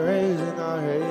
voices our raise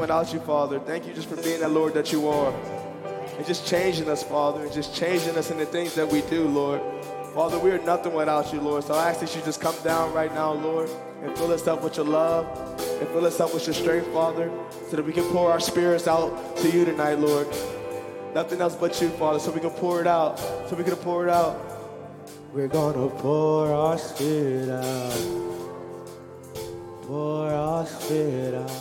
without you, Father. Thank you just for being that Lord that you are. And just changing us, Father, and just changing us in the things that we do, Lord. Father, we are nothing without you, Lord. So I ask that you just come down right now, Lord, and fill us up with your love and fill us up with your strength, Father, so that we can pour our spirits out to you tonight, Lord. Nothing else but you, Father, so we can pour it out, so we can pour it out. We're gonna pour our spirit out. Pour our spirit out.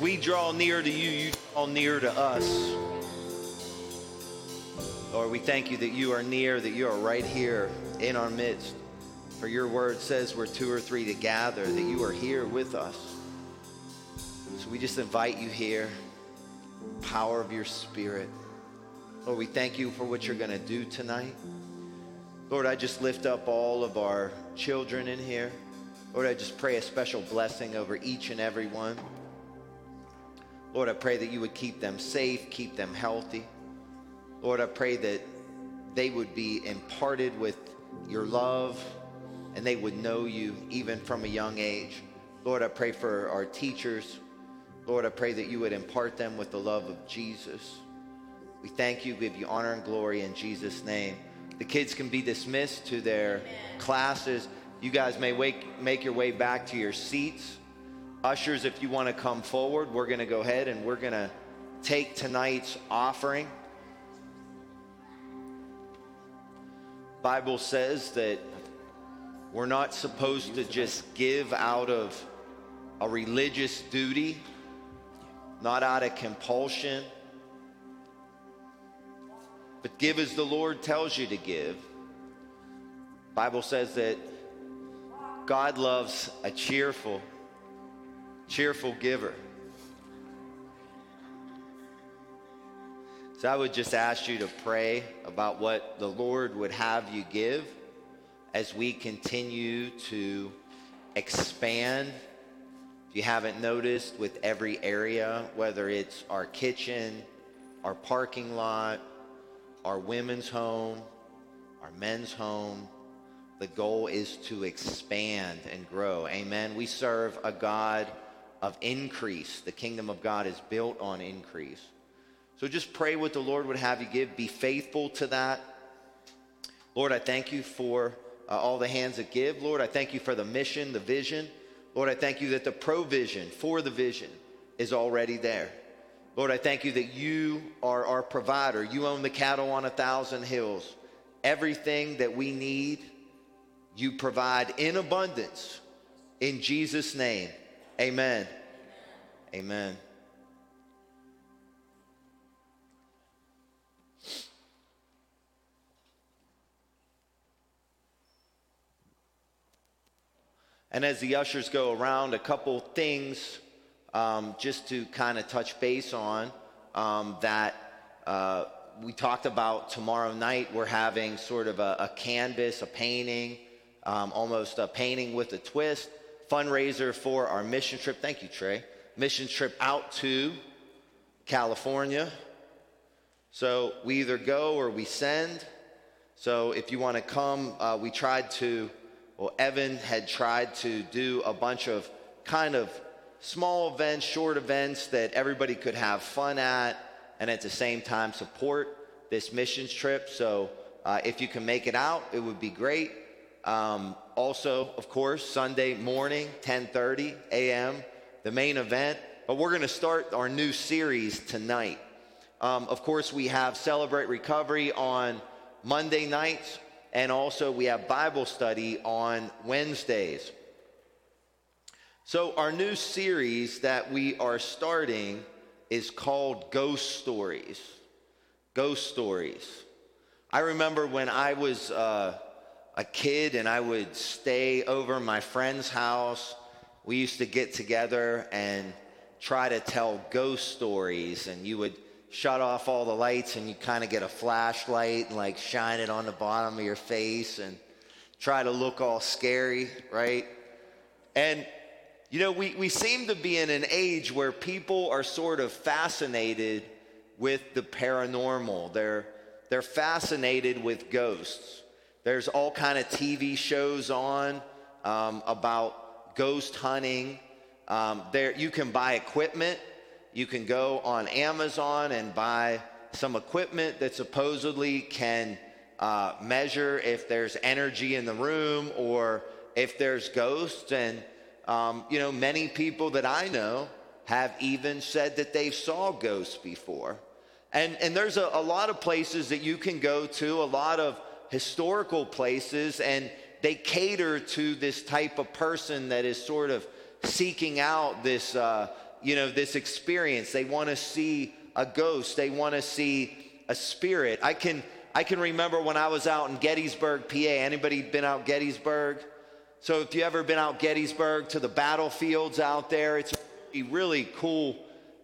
We draw near to you, you draw near to us. Lord, we thank you that you are near, that you are right here in our midst. For your word says where two or three to gather, that you are here with us. So we just invite you here, power of your spirit. Lord, we thank you for what you're going to do tonight. Lord, I just lift up all of our children in here. Lord, I just pray a special blessing over each and every one. Lord, I pray that you would keep them safe, keep them healthy. Lord, I pray that they would be imparted with your love and they would know you even from a young age. Lord, I pray for our teachers. Lord, I pray that you would impart them with the love of Jesus. We thank you, give you honor and glory in Jesus' name. The kids can be dismissed to their classes. You guys may wake, make your way back to your seats. Ushers, if you want to come forward, we're going to go ahead and we're going to take tonight's offering. Bible says that we're not supposed to just give out of a religious duty, not out of compulsion, but give as the Lord tells you to give. Bible says that God loves a cheerful, cheerful giver. So I would just ask you to pray about what the Lord would have you give as we continue to expand. If you haven't noticed, with every area, whether it's our kitchen, our parking lot, our women's home, our men's home, the goal is to expand and grow. Amen. We serve a God of increase. The kingdom of God is built on increase. So just pray what the Lord would have you give. Be faithful to that. Lord, I thank you for uh, all the hands that give. Lord, I thank you for the mission, the vision. Lord, I thank you that the provision for the vision is already there. Lord, I thank you that you are our provider. You own the cattle on a thousand hills. Everything that we need, you provide in abundance. In Jesus' name, amen. Amen. And as the ushers go around, a couple things um, just to kind of touch base on um, that uh, we talked about tomorrow night. We're having sort of a, a canvas, a painting, um, almost a painting with a twist, fundraiser for our mission trip. Thank you, Trey. Mission trip out to California. So we either go or we send. So if you want to come, uh, we tried to well, Evan had tried to do a bunch of kind of small events, short events that everybody could have fun at and at the same time support this missions trip. So uh, if you can make it out, it would be great. Um, also, of course, Sunday morning, 10:30 a.m., the main event. But we're going to start our new series tonight. Um, of course, we have Celebrate Recovery on Monday nights. And also, we have Bible study on Wednesdays. So, our new series that we are starting is called Ghost Stories. Ghost Stories. I remember when I was uh, a kid and I would stay over my friend's house, we used to get together and try to tell ghost stories, and you would shut off all the lights and you kind of get a flashlight and like shine it on the bottom of your face and try to look all scary, right? And you know, we, we seem to be in an age where people are sort of fascinated with the paranormal. They're, they're fascinated with ghosts. There's all kind of TV shows on um, about ghost hunting. Um, there, you can buy equipment you can go on Amazon and buy some equipment that supposedly can uh, measure if there's energy in the room or if there's ghosts. And, um, you know, many people that I know have even said that they saw ghosts before. And, and there's a, a lot of places that you can go to, a lot of historical places, and they cater to this type of person that is sort of seeking out this. Uh, you know, this experience. They want to see a ghost. They want to see a spirit. I can I can remember when I was out in Gettysburg, PA. Anybody been out Gettysburg? So if you ever been out Gettysburg to the battlefields out there, it's a really cool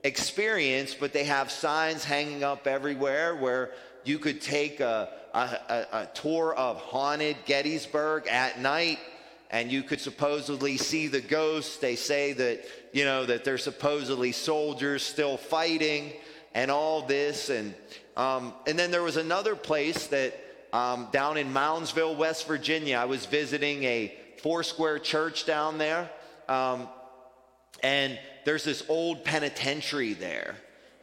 experience. But they have signs hanging up everywhere where you could take a, a, a, a tour of haunted Gettysburg at night and you could supposedly see the ghosts. They say that, you know, that they're supposedly soldiers still fighting and all this. And, um, and then there was another place that um, down in Moundsville, West Virginia, I was visiting a four square church down there. Um, and there's this old penitentiary there.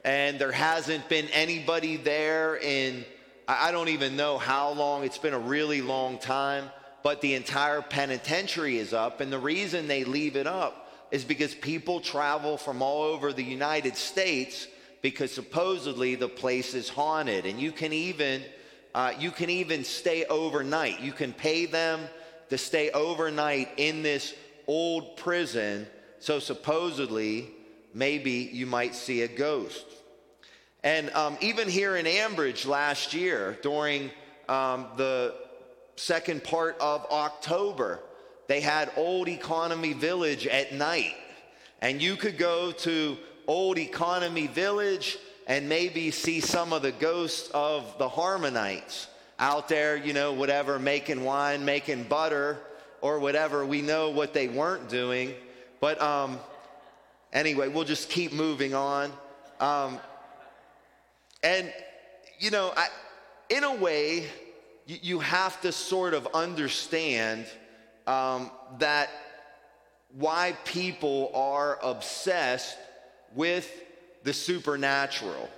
And there hasn't been anybody there in, I don't even know how long. It's been a really long time but the entire penitentiary is up. And the reason they leave it up is because people travel from all over the United States because supposedly the place is haunted. And you can even uh, you can even stay overnight. You can pay them to stay overnight in this old prison. So supposedly, maybe you might see a ghost. And um, even here in Ambridge last year, during um, the second part of October, they had Old Economy Village at night. And you could go to Old Economy Village and maybe see some of the ghosts of the Harmonites out there, you know, whatever, making wine, making butter, or whatever. We know what they weren't doing. But um, anyway, we'll just keep moving on. Um, and, you know, I, in a way, you, you have to sort of understand um, that why people are obsessed with the supernatural.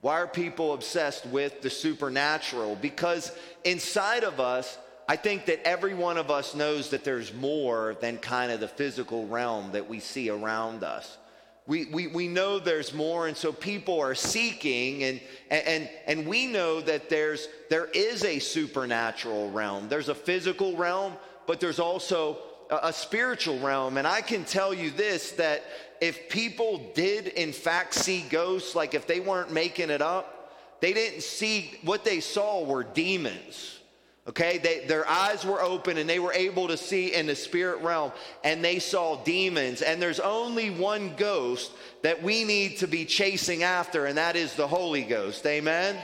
Why are people obsessed with the supernatural? Because inside of us, I think that every one of us knows that there's more than kind of the physical realm that we see around us. We, we, we know there's more, and so people are seeking, and, and, and we know that there's, there is a supernatural realm. There's a physical realm, but there's also a, a spiritual realm. And I can tell you this that if people did, in fact, see ghosts, like if they weren't making it up, they didn't see what they saw were demons. Okay, they, their eyes were open and they were able to see in the spirit realm and they saw demons. And there's only one ghost that we need to be chasing after, and that is the Holy Ghost. Amen?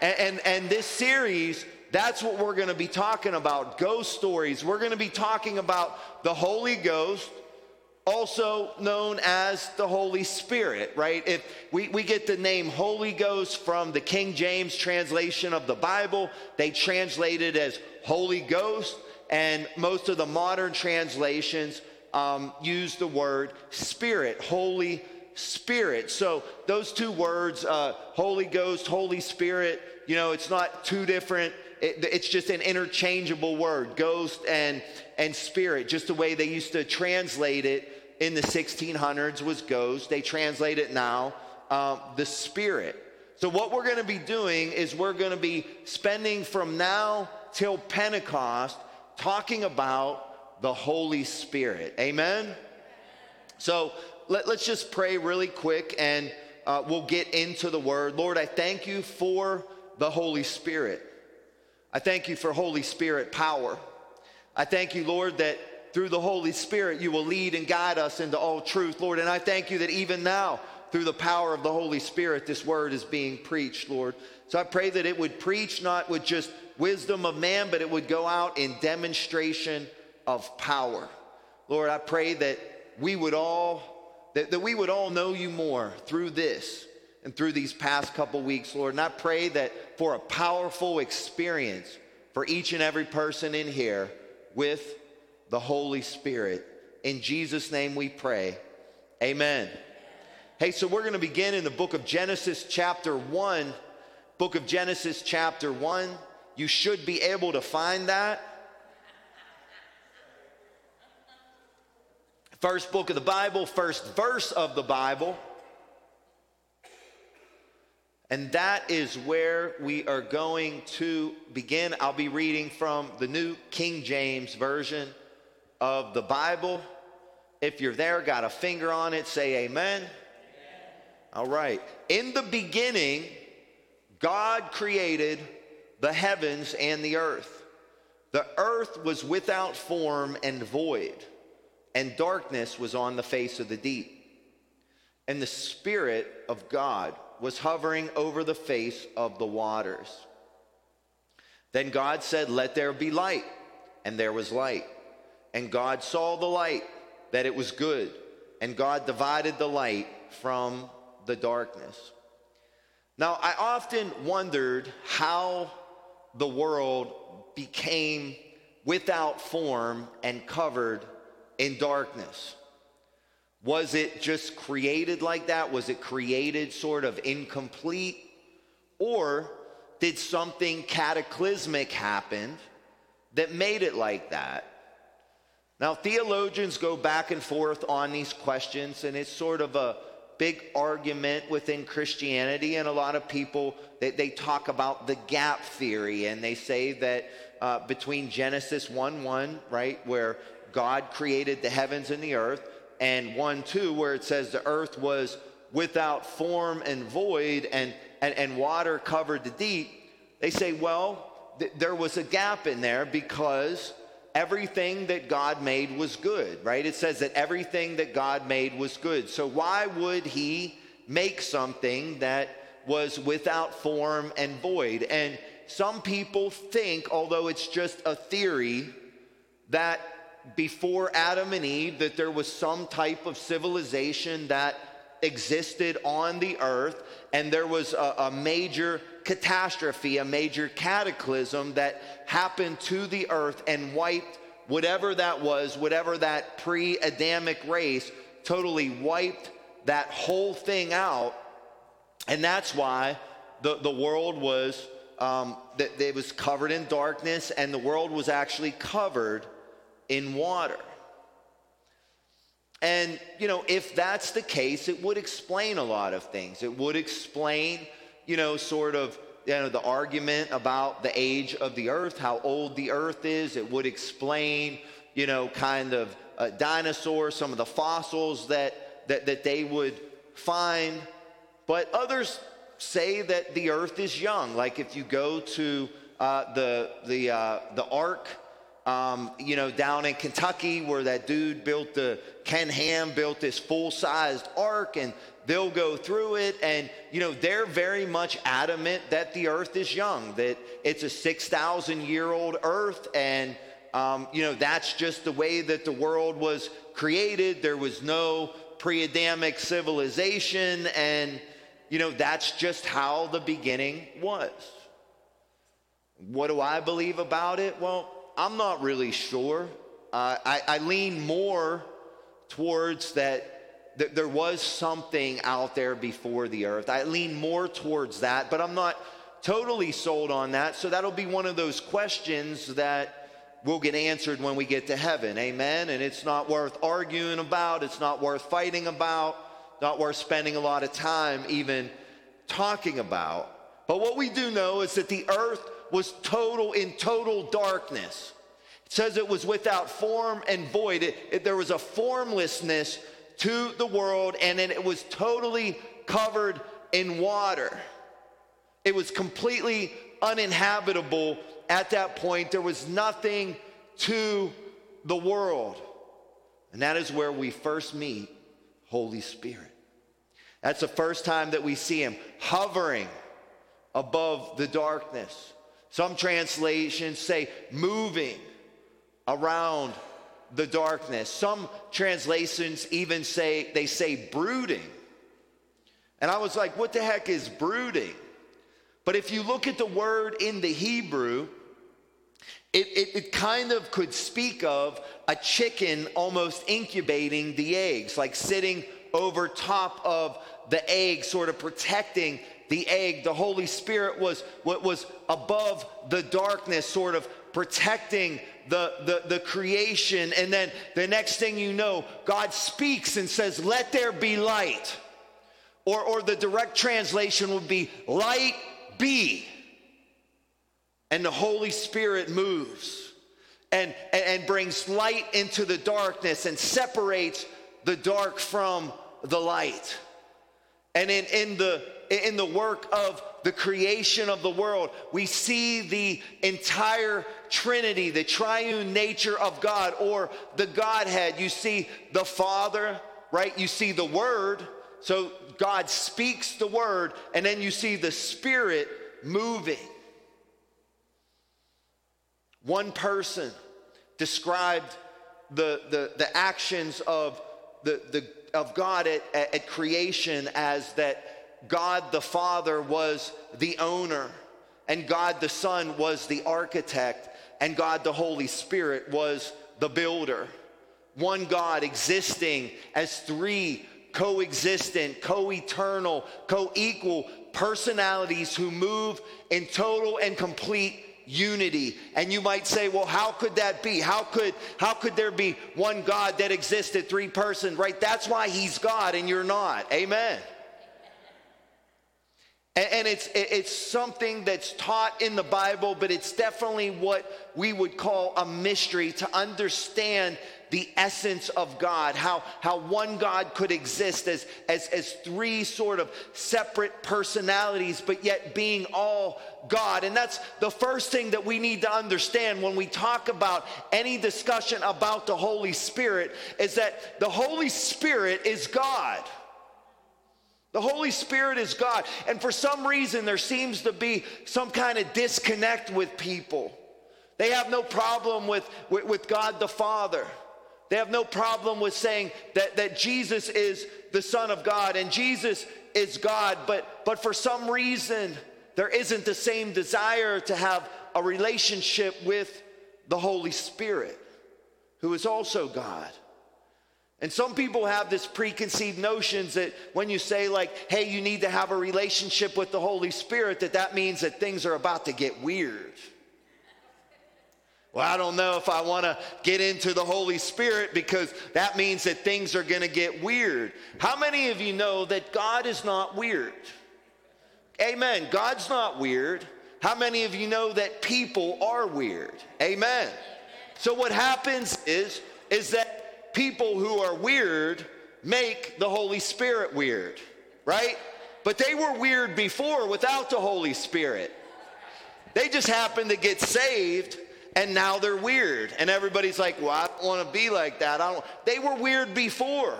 And, and, and this series, that's what we're going to be talking about ghost stories. We're going to be talking about the Holy Ghost also known as the Holy Spirit, right? If we, we get the name Holy Ghost from the King James translation of the Bible, they translate it as Holy Ghost, and most of the modern translations um, use the word Spirit, Holy Spirit. So those two words, uh, Holy Ghost, Holy Spirit, you know, it's not two different. It's just an interchangeable word, ghost and and spirit. Just the way they used to translate it in the 1600s was ghost. They translate it now, um, the spirit. So, what we're going to be doing is we're going to be spending from now till Pentecost talking about the Holy Spirit. Amen? So, let, us just pray really quick and uh, we'll get into the word. Lord, I thank you for the Holy Spirit. I thank you for Holy Spirit power. I thank you, Lord, that through the Holy Spirit, you will lead and guide us into all truth, Lord. And I thank you that even now, through the power of the Holy Spirit, this word is being preached, Lord. So I pray that it would preach not with just wisdom of man, but it would go out in demonstration of power. Lord, I pray that we would all, that, that we would all know you more through this and through these past couple weeks, Lord. And I pray that for a powerful experience for each and every person in here with the Holy Spirit. In Jesus' name we pray. Amen. Hey, so we're going to begin in the book of Genesis, chapter 1. Book of Genesis, chapter 1. You should be able to find that. First book of the Bible, first verse of the Bible. And that is where we are going to begin. I'll be reading from the New King James Version of the Bible. If you're there, got a finger on it, say amen. amen. All right. In the beginning, God created the heavens and the earth. The earth was without form and void, and darkness was on the face of the deep. And the Spirit of God was hovering over the face of the waters. Then God said, Let there be light. And there was light. And God saw the light, that it was good. And God divided the light from the darkness. Now, I often wondered how the world became without form and covered in darkness. Was it just created like that? Was it created sort of incomplete? Or did something cataclysmic happen that made it like that? Now, theologians go back and forth on these questions, and it's sort of a big argument within Christianity. And a lot of people, they, they talk about the gap theory, and they say that uh, between Genesis 1 1, right, where God created the heavens and the earth, and 1 2, where it says the earth was without form and void, and, and, and water covered the deep, they say, well, th- there was a gap in there because everything that God made was good, right? It says that everything that God made was good. So why would he make something that was without form and void? And some people think, although it's just a theory, that before Adam and Eve that there was some type of civilization that existed on the earth and there was a, a major catastrophe, a major cataclysm that happened to the earth and wiped whatever that was, whatever that pre Adamic race, totally wiped that whole thing out. And that's why the, the world was, um, that it was covered in darkness and the world was actually covered in water. And, you know, if that's the case, it would explain a lot of things. It would explain, you know, sort of, you know, the argument about the age of the earth, how old the earth is. It would explain, you know, kind of uh, dinosaurs, some of the fossils that, that, that they would find. But others say that the earth is young. Like if you go to uh, the, the, uh, the ark, um, you know, down in Kentucky where that dude built the, Ken Ham built this full sized ark and they'll go through it. And, you know, they're very much adamant that the earth is young, that it's a 6,000 year old earth. And, um, you know, that's just the way that the world was created. There was no pre Adamic civilization. And, you know, that's just how the beginning was. What do I believe about it? Well, I'm not really sure. Uh, I, I, lean more towards that, that there was something out there before the earth. I lean more towards that, but I'm not totally sold on that. So that'll be one of those questions that will get answered when we get to heaven. Amen. And it's not worth arguing about, it's not worth fighting about, not worth spending a lot of time even talking about. But what we do know is that the earth was total in total darkness. It says it was without form and void. It, it, there was a formlessness to the world, and then it was totally covered in water. It was completely uninhabitable at that point. There was nothing to the world. And that is where we first meet Holy Spirit. That's the first time that we see him hovering above the darkness. Some translations say moving around the darkness. Some translations even say, they say brooding. And I was like, what the heck is brooding? But if you look at the word in the Hebrew, it, it, it, kind of could speak of a chicken almost incubating the eggs, like sitting over top of the egg, sort of protecting the egg. The Holy Spirit was what was above the darkness, sort of protecting the, the, the creation. And then the next thing you know, God speaks and says, Let there be light. Or, or the direct translation would be, Light be. And the Holy Spirit moves and, and, and brings light into the darkness and separates the dark from the light. And in, in the in the work of the creation of the world, we see the entire Trinity, the triune nature of God or the Godhead. You see the Father, right? You see the Word. So God speaks the Word, and then you see the Spirit moving. One person described the, the, the actions of, the, the, of God at, at, at creation as that God the Father was the owner, and God the Son was the architect, and God the Holy Spirit was the builder. One God existing as three coexistent, co eternal, co equal personalities who move in total and complete unity. And you might say well how could that be? How could how could there be one god that existed three persons right? That's why he's god and you're not. Amen and, it's it's something that's taught in the bible but it's definitely what we would call a mystery to understand the essence of God, how, how one God could exist as, as, as three sort of separate personalities, but yet being all God. And that's the first thing that we need to understand when we talk about any discussion about the Holy Spirit is that the Holy Spirit is God. The Holy Spirit is God. And for some reason, there seems to be some kind of disconnect with people. They have no problem with, with, with God the Father. They have no problem with saying that, that Jesus is the Son of God and Jesus is God, but, but for some reason, there isn't the same desire to have a relationship with the Holy Spirit, who is also God. And some people have this preconceived notions that when you say like, hey, you need to have a relationship with the Holy Spirit, that that means that things are about to get weird. Well, I don't know if I want to get into the Holy Spirit because that means that things are going to get weird. How many of you know that God is not weird? Amen. God's not weird. How many of you know that people are weird? Amen. So what happens is is that people who are weird make the Holy Spirit weird, right? But they were weird before without the Holy Spirit. They just happened to get saved and now they're weird. And everybody's like, well, I don't want to be like that. I don't. They were weird before.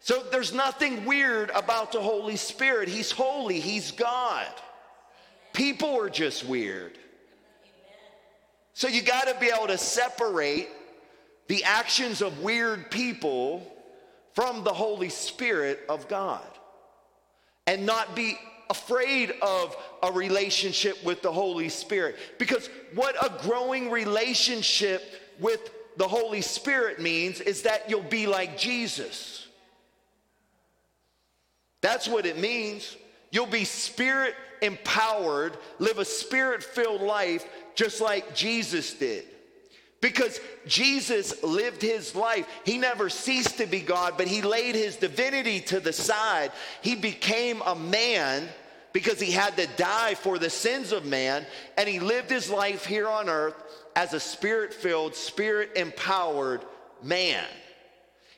So there's nothing weird about the Holy Spirit. He's holy, He's God. People are just weird. So you got to be able to separate the actions of weird people from the Holy Spirit of God and not be afraid of a relationship with the Holy Spirit. Because what a growing relationship with the Holy Spirit means is that you'll be like Jesus. That's what it means. You'll be spirit empowered, live a spirit filled life just like Jesus did. Because Jesus lived his life. He never ceased to be God, but he laid his divinity to the side. He became a man because he had to die for the sins of man, and he lived his life here on earth as a spirit filled, spirit empowered man.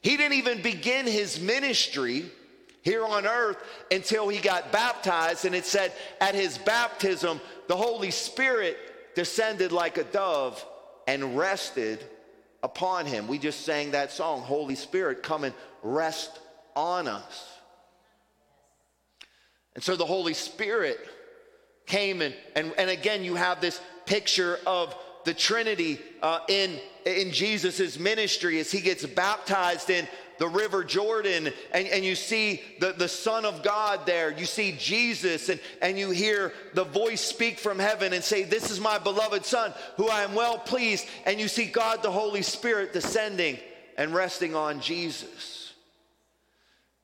He didn't even begin his ministry here on earth until he got baptized, and it said at his baptism, the Holy Spirit descended like a dove and rested upon him. We just sang that song, Holy Spirit, come and rest on us. And so the Holy Spirit came and, and, and again, you have this picture of the Trinity uh, in, in Jesus' ministry as he gets baptized in the river Jordan, and, and you see the, the Son of God there. You see Jesus, and, and you hear the voice speak from heaven and say, This is my beloved Son, who I am well pleased. And you see God the Holy Spirit descending and resting on Jesus.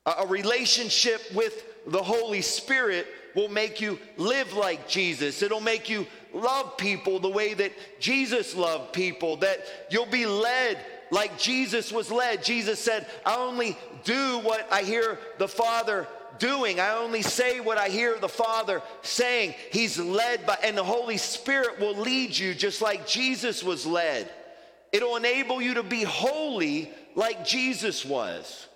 A, a relationship with the Holy Spirit will make you live like Jesus. It'll make you love people the way that Jesus loved people, that you'll be led like Jesus was led. Jesus said, I only do what I hear the Father doing. I only say what I hear the Father saying. He's led by, and the Holy Spirit will lead you just like Jesus was led. It'll enable you to be holy like Jesus was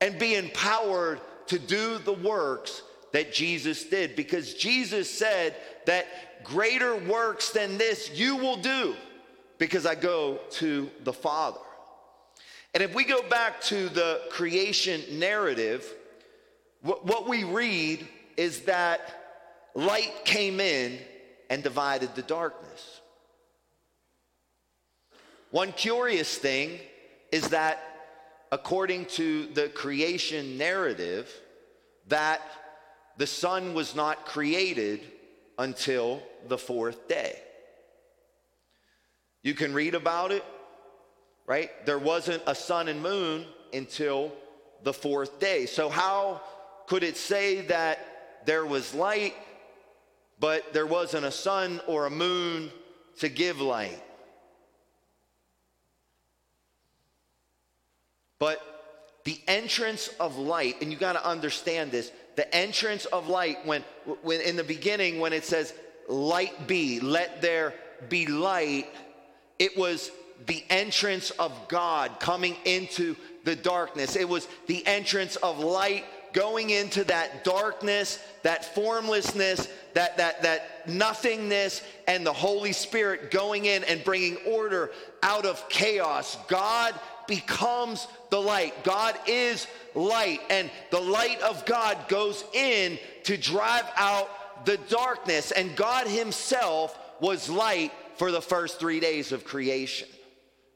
and be empowered to do the works that Jesus did because Jesus said that greater works than this you will do because I go to the Father. And if we go back to the creation narrative, what, we read is that light came in and divided the darkness. One curious thing is that according to the creation narrative, that the sun was not created until the fourth day. You can read about it, right? There wasn't a sun and moon until the fourth day. So, how could it say that there was light, but there wasn't a sun or a moon to give light? But the entrance of light, and you got to understand this the entrance of light, when, when in the beginning, when it says, light be, let there be light, it was the entrance of God coming into the darkness. It was the entrance of light going into that darkness, that formlessness, that, that, that nothingness, and the Holy Spirit going in and bringing order out of chaos. God becomes the light. God is light, and the light of God goes in to drive out the darkness. And God Himself was light for the first three days of creation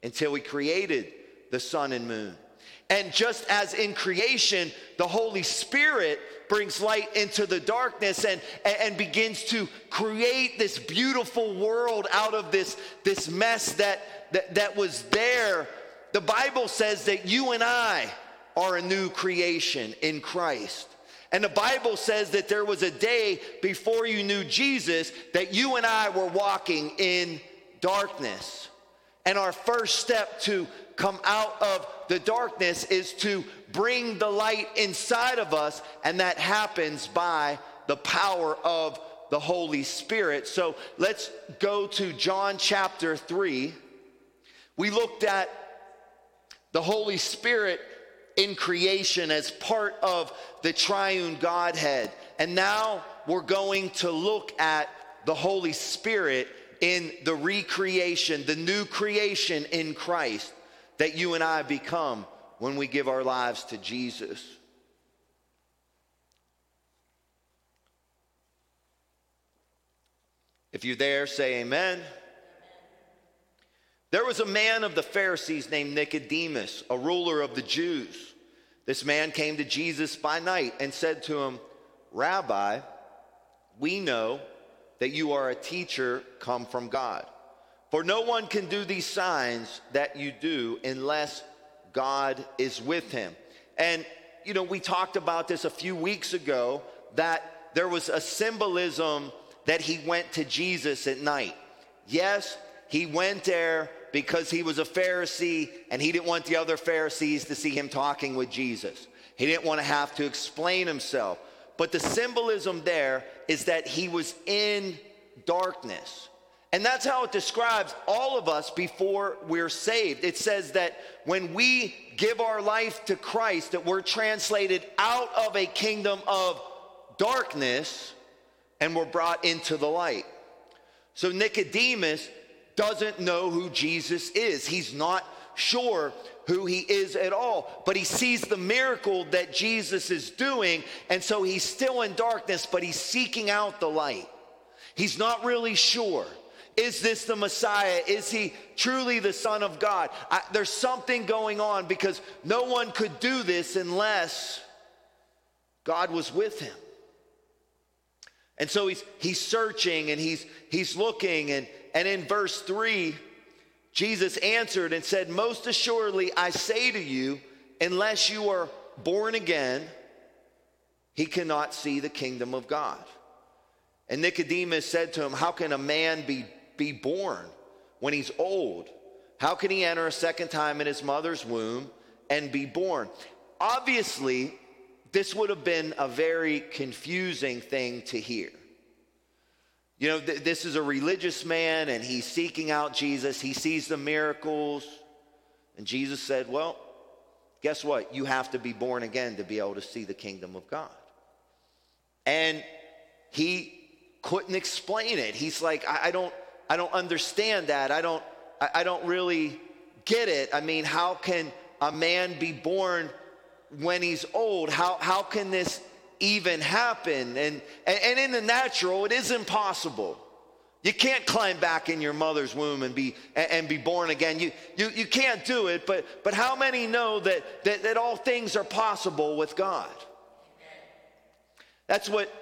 until He created the sun and moon. And just as in creation, the Holy Spirit brings light into the darkness and, and begins to create this beautiful world out of this, this mess that, that, that was there. The Bible says that you and I are a new creation in Christ. And the Bible says that there was a day before you knew Jesus that you and I were walking in darkness. And our first step to come out of the darkness is to bring the light inside of us, and that happens by the power of the Holy Spirit. So let's go to John chapter 3. We looked at the Holy Spirit in creation as part of the triune Godhead. And now we're going to look at the Holy Spirit in the recreation, the new creation in Christ that you and I become when we give our lives to Jesus. If you're there, say amen. There was a man of the Pharisees named Nicodemus, a ruler of the Jews. This man came to Jesus by night and said to him, Rabbi, we know that you are a teacher come from God. For no one can do these signs that you do unless God is with him. And, you know, we talked about this a few weeks ago that there was a symbolism that he went to Jesus at night. Yes, he went there because he was a Pharisee and he didn't want the other Pharisees to see him talking with Jesus. He didn't want to have to explain himself. But the symbolism there is that he was in darkness. And that's how it describes all of us before we're saved. It says that when we give our life to Christ, that we're translated out of a kingdom of darkness and we're brought into the light. So Nicodemus doesn't know who Jesus is. He's not sure who he is at all, but he sees the miracle that Jesus is doing, and so he's still in darkness, but he's seeking out the light. He's not really sure. Is this the Messiah? Is he truly the Son of God? I, there's something going on because no one could do this unless God was with him. And so he's, he's searching and he's, he's looking. And, and in verse 3, Jesus answered and said, Most assuredly, I say to you, unless you are born again, he cannot see the kingdom of God. And Nicodemus said to him, How can a man be be born when he's old? How can he enter a second time in his mother's womb and be born? Obviously, this would have been a very confusing thing to hear. You know, th- this is a religious man and he's seeking out Jesus. He sees the miracles. And Jesus said, Well, guess what? You have to be born again to be able to see the kingdom of God. And he couldn't explain it. He's like, I, I don't, I don't understand that. I don't, I, I don't really get it. I mean, how can a man be born when he's old? How, how can this even happen? And, and, in the natural, it is impossible. You can't climb back in your mother's womb and be, and, and be born again. You, you, you can't do it, but, but how many know that, that, that all things are possible with God? That's what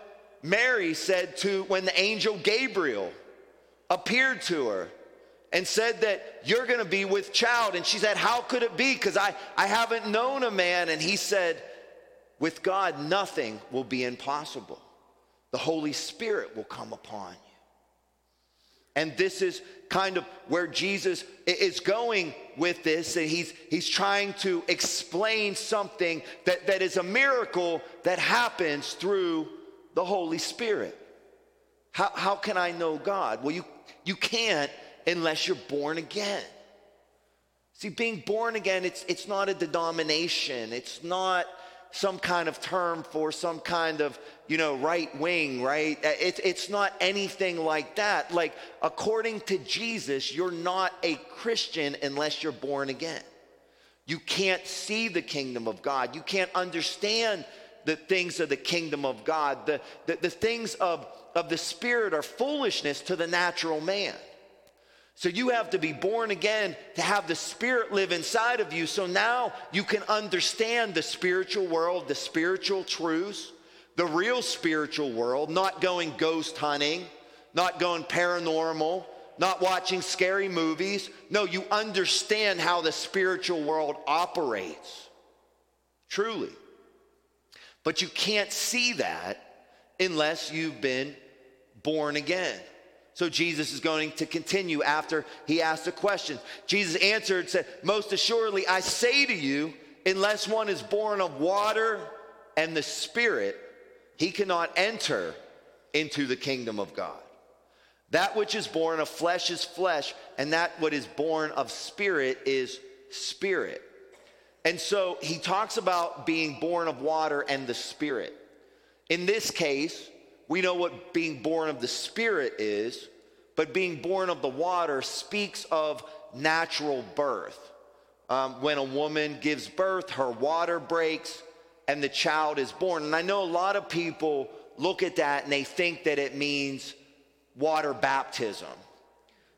Mary said to when the angel Gabriel appeared to her and said that you're going to be with child. And she said, How could it be? Because I, I haven't known a man. And he said, With God, nothing will be impossible. The Holy Spirit will come upon you. And this is kind of where Jesus is going with this. And he's, he's trying to explain something that, that is a miracle that happens through the Holy Spirit. How, how can I know God? Well, you, you can't unless you're born again. See, being born again, it's, it's not a denomination. It's not some kind of term for some kind of, you know, right wing, right? It, it's not anything like that. Like, according to Jesus, you're not a Christian unless you're born again. You can't see the kingdom of God. You can't understand the things of the kingdom of God. The, the, the things of, of the Spirit are foolishness to the natural man. So you have to be born again to have the Spirit live inside of you. So now you can understand the spiritual world, the spiritual truths, the real spiritual world, not going ghost hunting, not going paranormal, not watching scary movies. No, you understand how the spiritual world operates. Truly. But you can't see that unless you've been born again. So Jesus is going to continue after he asked the question. Jesus answered, said, Most assuredly, I say to you, unless one is born of water and the Spirit, he cannot enter into the kingdom of God. That which is born of flesh is flesh, and that what is born of spirit is spirit. And so he talks about being born of water and the spirit. In this case, we know what being born of the Spirit is, but being born of the water speaks of natural birth. Um, when a woman gives birth, her water breaks and the child is born. And I know a lot of people look at that and they think that it means water baptism.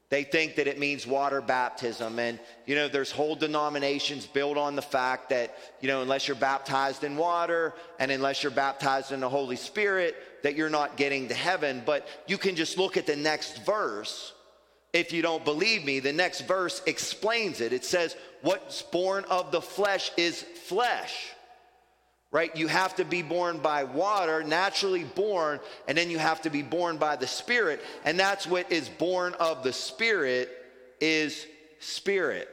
They think that it means water baptism. And, you know, there's whole denominations built on the fact that, you know, unless you're baptized in water and unless you're baptized in the Holy Spirit, that you're not getting to heaven. But you can just look at the next verse. If you don't believe me, the next verse explains it. It says, What's born of the flesh is flesh right? You have to be born by water, naturally born, and then you have to be born by the Spirit. And that's what is born of the Spirit is spirit.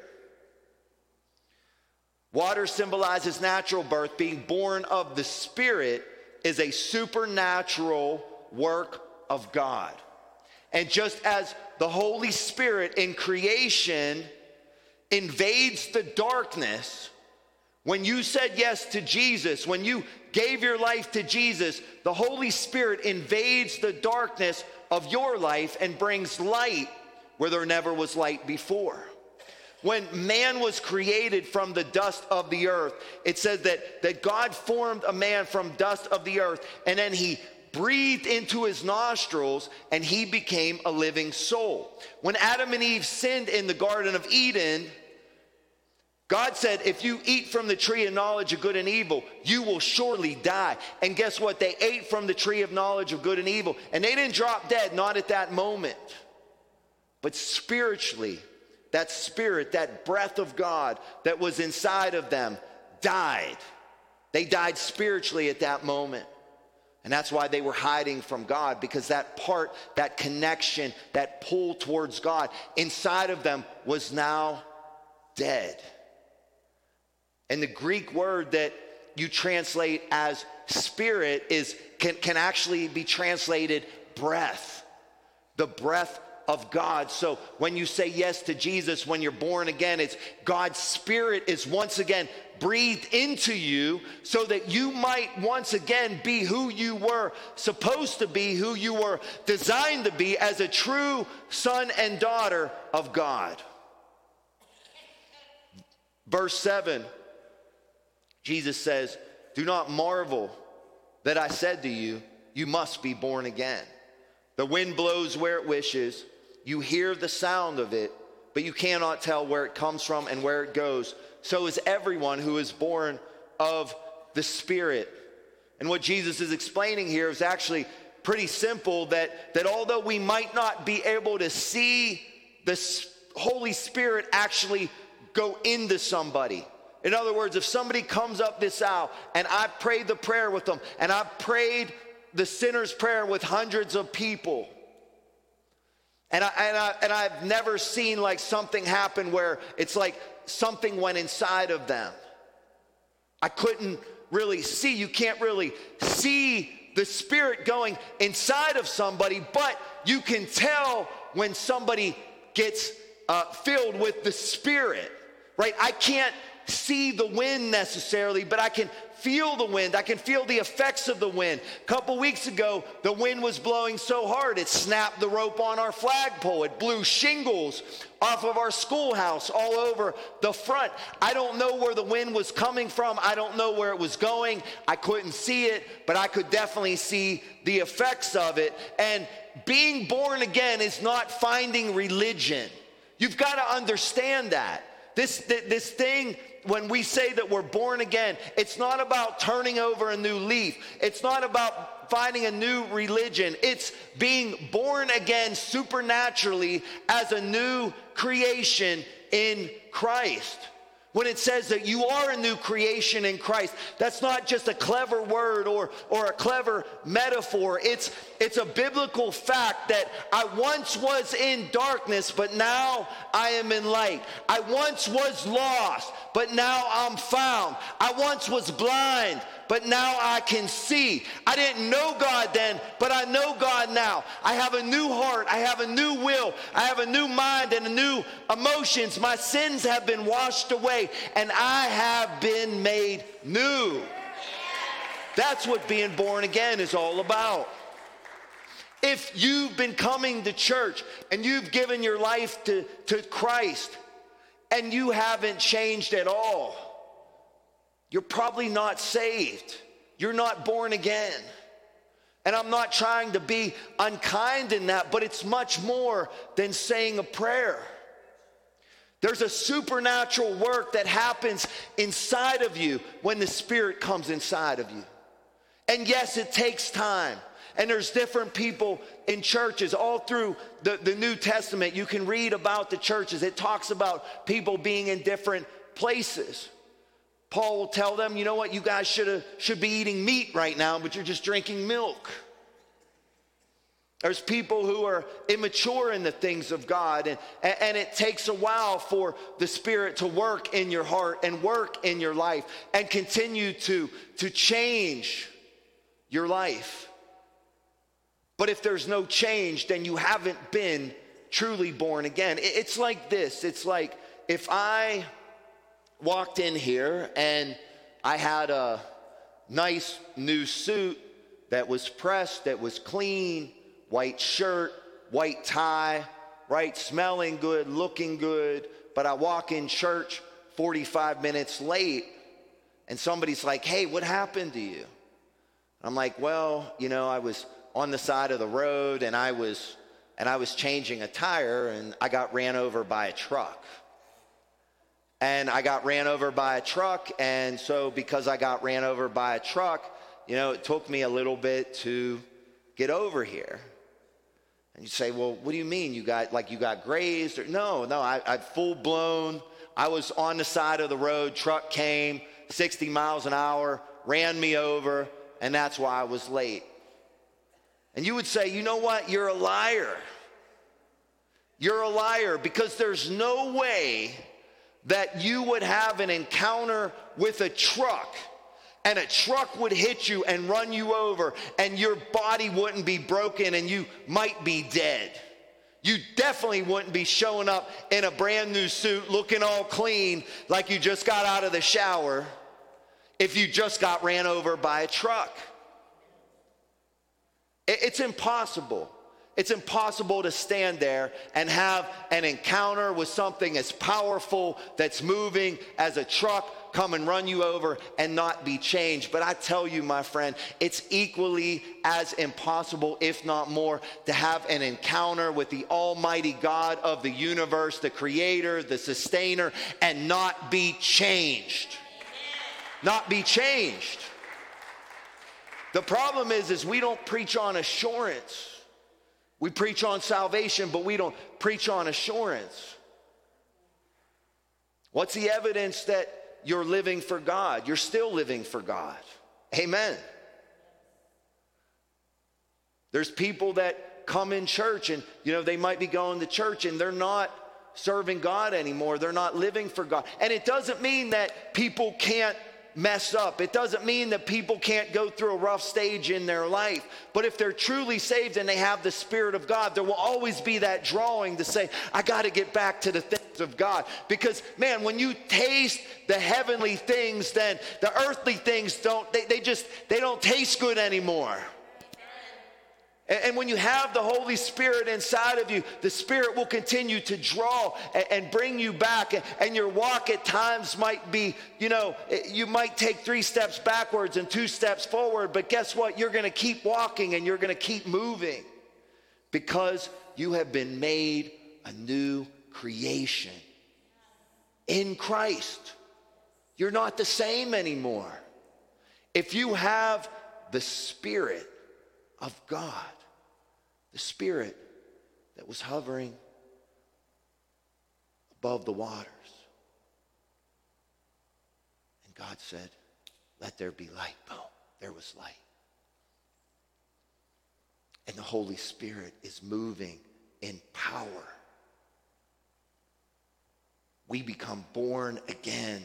Water symbolizes natural birth. Being born of the Spirit is a supernatural work of God. And just as the Holy Spirit in creation invades the darkness, when you said yes to Jesus, when you gave your life to Jesus, the Holy Spirit invades the darkness of your life and brings light where there never was light before. When man was created from the dust of the earth, it says that, that God formed a man from dust of the earth and then he breathed into his nostrils and he became a living soul. When Adam and Eve sinned in the Garden of Eden, God said, if you eat from the tree of knowledge of good and evil, you will surely die. And guess what? They ate from the tree of knowledge of good and evil, and they didn't drop dead, not at that moment. But spiritually, that spirit, that breath of God that was inside of them died. They died spiritually at that moment. And that's why they were hiding from God because that part, that connection, that pull towards God inside of them was now dead. And the Greek word that you translate as spirit is can, can actually be translated breath. The breath of God. So when you say yes to Jesus, when you're born again, it's God's Spirit is once again breathed into you so that you might once again be who you were supposed to be, who you were designed to be as a true son and daughter of God. Verse 7, Jesus says, Do not marvel that I said to you, You must be born again. The wind blows where it wishes, you hear the sound of it, but you cannot tell where it comes from and where it goes. So is everyone who is born of the Spirit. And what Jesus is explaining here is actually pretty simple that, that although we might not be able to see the Holy Spirit actually go into somebody. In other words, if somebody comes up this aisle and I prayed the prayer with them and I prayed the sinner's prayer with hundreds of people, and, I, and, I, and I've never seen like something happen where it's like something went inside of them. I couldn't really see. You can't really see the spirit going inside of somebody, but you can tell when somebody gets uh, filled with the spirit, right? I can't see the wind necessarily, but I can feel the wind. I can feel the effects of the wind. A couple weeks ago, the wind was blowing so hard it snapped the rope on our flagpole. It blew shingles off of our schoolhouse all over the front. I don't know where the wind was coming from. I don't know where it was going. I couldn't see it, but I could definitely see the effects of it. And being born again is not finding religion. You've got to understand that. This, this thing, when we say that we're born again, it's not about turning over a new leaf. It's not about finding a new religion. It's being born again supernaturally as a new creation in Christ. When it says that you are a new creation in Christ, that's not just a clever word or, or a clever metaphor. It's, it's a biblical fact that I once was in darkness, but now I am in light. I once was lost, but now I'm found. I once was blind, but now I can see. I didn't know God then, but I know God now. I have a new heart. I have a new will. I have a new mind and a new emotions. My sins have been washed away, and I have been made new. That's what being born again is all about. If you've been coming to church and you've given your life to, to Christ and you haven't changed at all, you're probably not saved. You're not born again. And I'm not trying to be unkind in that, but it's much more than saying a prayer. There's a supernatural work that happens inside of you when the Spirit comes inside of you. And yes, it takes time. And there's different people in churches all through the, the New Testament. You can read about the churches. It talks about people being in different places. Paul will tell them, you know what, you guys should should be eating meat right now, but you're just drinking milk. There's people who are immature in the things of God, and, and it takes a while for the Spirit to work in your heart and work in your life and continue to, to change your life. But if there's no change, then you haven't been truly born again. It's like this it's like if I walked in here and I had a nice new suit that was pressed, that was clean, white shirt, white tie, right? Smelling good, looking good. But I walk in church 45 minutes late and somebody's like, hey, what happened to you? I'm like, well, you know, I was on the side of the road and I was and I was changing a tire and I got ran over by a truck. And I got ran over by a truck and so because I got ran over by a truck, you know, it took me a little bit to get over here. And you say, well, what do you mean? You got like you got grazed? Or, no, no, I, I full blown. I was on the side of the road. Truck came, 60 miles an hour, ran me over, and that's why I was late. And you would say, you know what? You're a liar. You're a liar because there's no way that you would have an encounter with a truck and a truck would hit you and run you over and your body wouldn't be broken and you might be dead. You definitely wouldn't be showing up in a brand new suit looking all clean like you just got out of the shower if you just got ran over by a truck. It's impossible. It's impossible to stand there and have an encounter with something as powerful that's moving as a truck come and run you over and not be changed. But I tell you, my friend, it's equally as impossible, if not more, to have an encounter with the Almighty God of the universe, the creator, the sustainer, and not be changed. Not be changed. The problem is, is we don't preach on assurance. We preach on salvation, but we don't preach on assurance. What's the evidence that you're living for God? You're still living for God. Amen. There's people that come in church and, you know, they might be going to church and they're not serving God anymore. They're not living for God. And it doesn't mean that people can't mess up. It doesn't mean that people can't go through a rough stage in their life. But if they're truly saved and they have the Spirit of God, there will always be that drawing to say, I got to get back to the things of God. Because, man, when you taste the heavenly things, then the earthly things don't, they, they just, they don't taste good anymore. And, when you have the Holy Spirit inside of you, the Spirit will continue to draw and, bring you back. And your walk at times might be, you know, you might take three steps backwards and two steps forward, but guess what? You're going to keep walking and you're going to keep moving because you have been made a new creation in Christ. You're not the same anymore. If you have the Spirit of God, the Spirit that was hovering above the waters. And God said, Let there be light. Boom, there was light. And the Holy Spirit is moving in power. We become born again.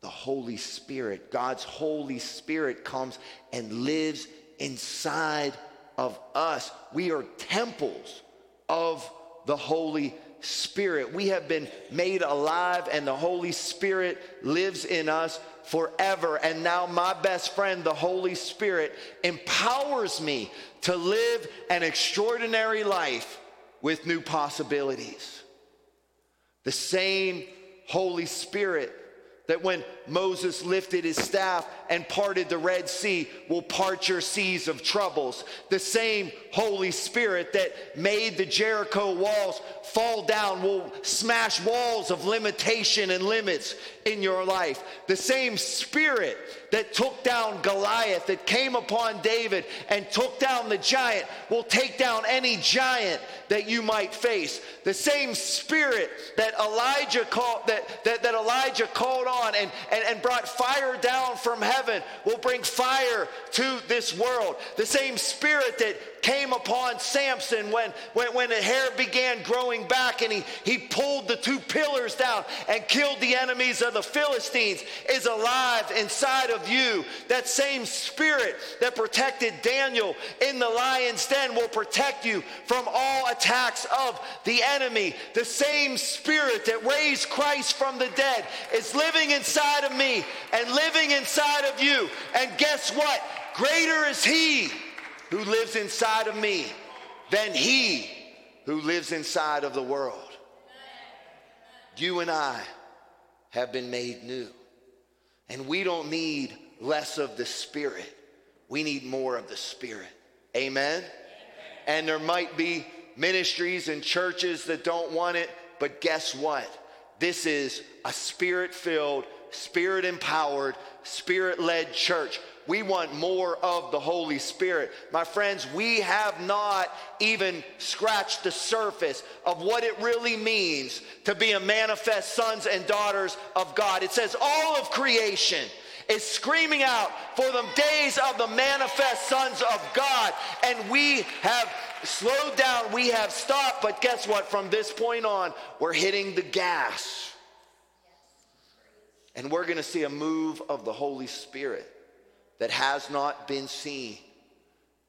The Holy Spirit, God's Holy Spirit comes and lives inside of us. We are temples of the Holy Spirit. We have been made alive, and the Holy Spirit lives in us forever. And now, my best friend, the Holy Spirit, empowers me to live an extraordinary life with new possibilities. The same Holy Spirit that when Moses lifted his staff and parted the Red Sea will part your seas of troubles. The same Holy Spirit that made the Jericho walls fall down will smash walls of limitation and limits in your life. The same Spirit that took down Goliath, that came upon David and took down the giant, will take down any giant that you might face. The same Spirit that Elijah called that, that, that Elijah called on and, and, and brought fire down from heaven will bring fire to this world. The same Spirit that came upon Samson when, when, when the hair began growing back and he, he pulled the two pillars down and killed the enemies of the Philistines is alive inside of you. That same spirit that protected Daniel in the lion's den will protect you from all attacks of the enemy. The same spirit that raised Christ from the dead is living inside of me and living inside of you. And guess what? Greater is he who lives inside of me than he who lives inside of the world. You and I have been made new. And we don't need less of the Spirit, we need more of the Spirit. Amen? And there might be ministries and churches that don't want it, but guess what? This is a spirit filled, spirit empowered, spirit led church. We want more of the Holy Spirit. My friends, we have not even scratched the surface of what it really means to be a manifest sons and daughters of God. It says all of creation is screaming out for the days of the manifest sons of God. And we have slowed down, we have stopped, but guess what? From this point on, we're hitting the gas. And we're going to see a move of the Holy Spirit that has not been seen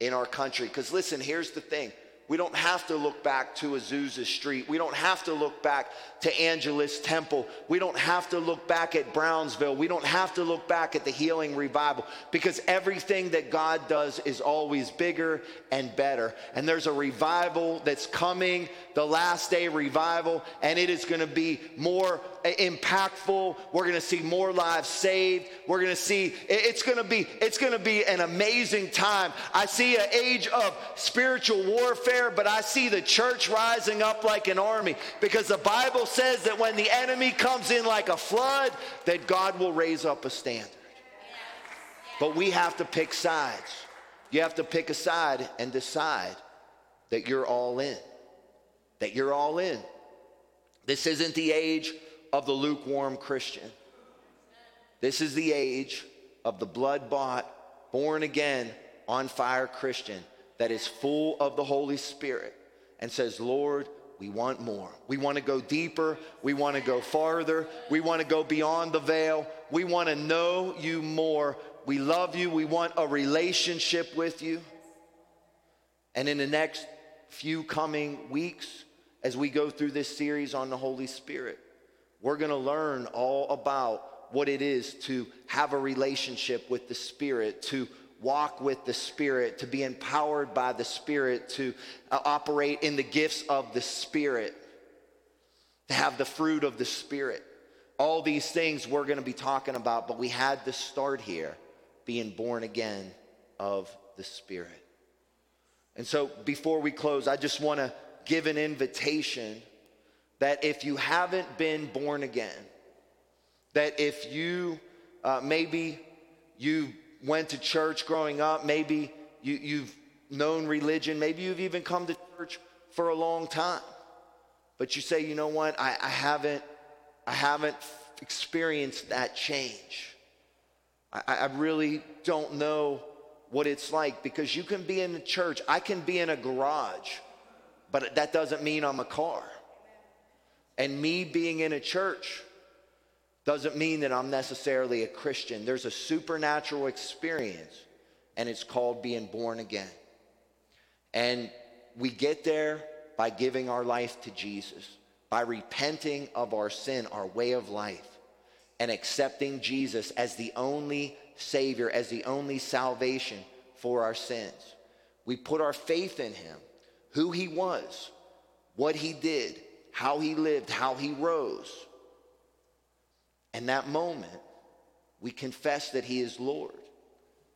in our country. Because listen, here's the thing We don't have to look back to Azusa Street. We don't have to look back to Angelus Temple. We don't have to look back at Brownsville. We don't have to look back at the Healing Revival because everything that God does is always bigger and better. And there's a revival that's coming, the last day revival, and it is going to be more Uh, impactful. We're going to see more lives saved. We're going to see it's going to be it's going to be an amazing time. I see an age of spiritual warfare, but I see the church rising up like an army because the Bible says that when the enemy comes in like a flood, that God will raise up a standard. But we have to pick sides. You have to pick a side and decide that you're all in. That you're all in. This isn't the age of the lukewarm Christian. This is the age of the blood bought, born again, on fire Christian that is full of the Holy Spirit and says, Lord, we want more. We want to go deeper. We want to go farther. We want to go beyond the veil. We want to know you more. We love you. We want a relationship with you. And in the next few coming weeks, as we go through this series on the Holy Spirit, we're going to learn all about what it is to have a relationship with the Spirit, to walk with the Spirit, to be empowered by the Spirit, to uh, operate in the gifts of the Spirit, to have the fruit of the Spirit. All these things we're going to be talking about, but we had to start here being born again of the Spirit. And so before we close, I just want to give an invitation that if you haven't been born again, that if you uh, maybe you went to church growing up, maybe you, you've known religion, maybe you've even come to church for a long time, but you say, you know what, I, I haven't, I haven't experienced that change. I, I really don't know what it's like because you can be in the church, I can be in a garage, but that doesn't mean I'm a car. And me being in a church doesn't mean that I'm necessarily a Christian. There's a supernatural experience, and it's called being born again. And we get there by giving our life to Jesus, by repenting of our sin, our way of life, and accepting Jesus as the only Savior, as the only salvation for our sins. We put our faith in Him, who He was, what He did, how He lived, how He rose. And that moment, we confess that He is Lord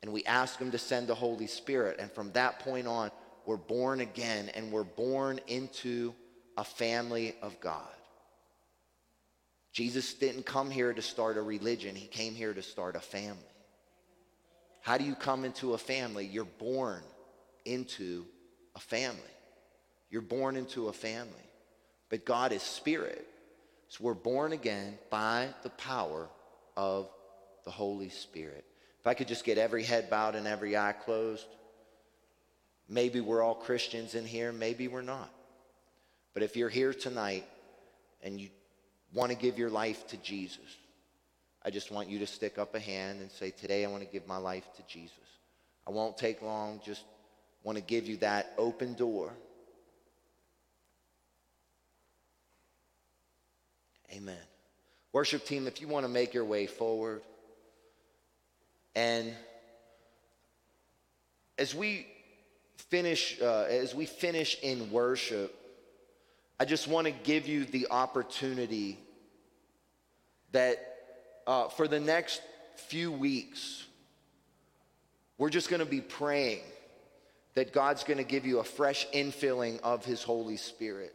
and we ask Him to send the Holy Spirit. And from that point on, we're born again and we're born into a family of God. Jesus didn't come here to start a religion, He came here to start a family. How do you come into a family? You're born into a family. You're born into a family. But God is spirit. So we're born again by the power of the Holy Spirit. If I could just get every head bowed and every eye closed. Maybe we're all Christians in here, maybe we're not. But if you're here tonight and you want to give your life to Jesus, I just want you to stick up a hand and say, Today I want to give my life to Jesus. I won't take long, just want to give you that open door. Amen. Worship team, if you want to make your way forward, and as we finish, uh, as we finish in worship, I just want to give you the opportunity that uh, for the next few weeks, we're just going to be praying that God's going to give you a fresh infilling of His Holy Spirit.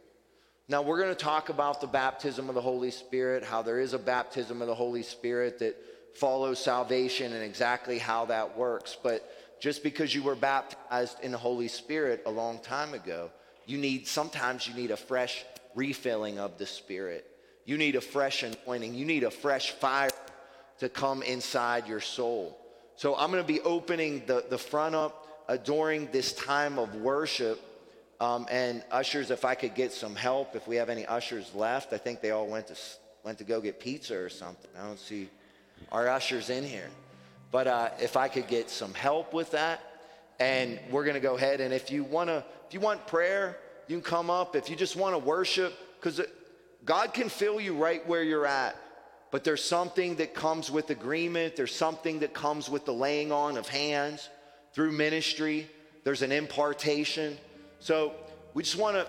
Now, we're going to talk about the baptism of the Holy Spirit, how there is a baptism of the Holy Spirit that follows salvation and exactly how that works. But just because you were baptized in the Holy Spirit a long time ago, you need sometimes you need a fresh refilling of the Spirit. You need a fresh anointing. You need a fresh fire to come inside your soul. So I'm going to be opening the, the front up uh, during this time of worship. Um, and ushers, if I could get some help, if we have any ushers left, I think they all went to went to go get pizza or something. I don't see our ushers in here, but uh, if I could get some help with that, and we're to go ahead. And if you want to if you want prayer, you can come up. If you just want to worship, because God can fill you right where you're at. But there's something that comes with agreement. There's something that comes with the laying on of hands through ministry. There's an impartation. So we just want to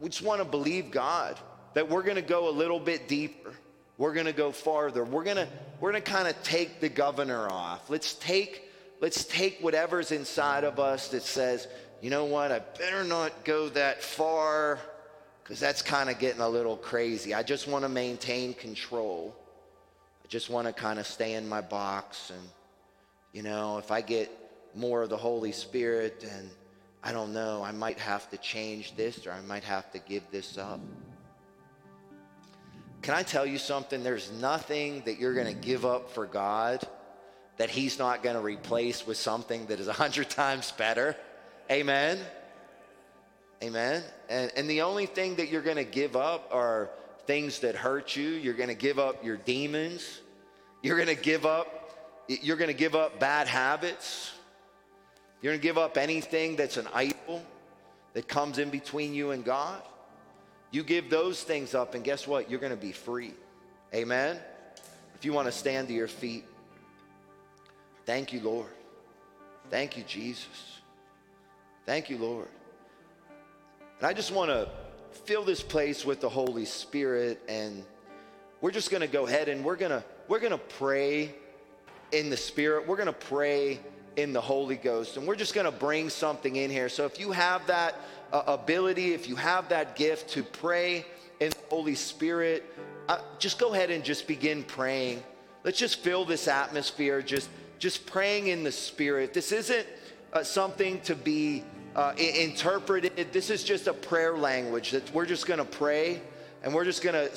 we just want to believe God that we're going to go a little bit deeper. We're going to go farther. We're going to we're going to kind of take the governor off. Let's take let's take whatever's inside of us that says, "You know what? I better not go that far cuz that's kind of getting a little crazy. I just want to maintain control. I just want to kind of stay in my box and you know, if I get more of the Holy Spirit and I don't know, I might have to change this or I might have to give this up. Can I tell you something? There's nothing that you're going to give up for God that He's not going to replace with something that is a hundred times better. Amen. Amen. And, and the only thing that you're going to give up are things that hurt you. You're going to give up your demons. You're going to give up you're going to give up bad habits. You're going to give up anything that's an idol that comes in between you and God. You give those things up, and guess what? You're going to be free. Amen? If you want to stand to your feet, thank you, Lord. Thank you, Jesus. Thank you, Lord. And I just want to fill this place with the Holy Spirit, and we're just going to go ahead and we're going to we're going to pray in the Spirit. We're going to pray in the Holy Ghost. And we're just going to bring something in here. So if you have that uh, ability, if you have that gift to pray in the Holy Spirit, uh, just go ahead and just begin praying. Let's just fill this atmosphere, just, just praying in the Spirit. This isn't uh, something to be uh, interpreted. This is just a prayer language that we're just going to pray and we're just going to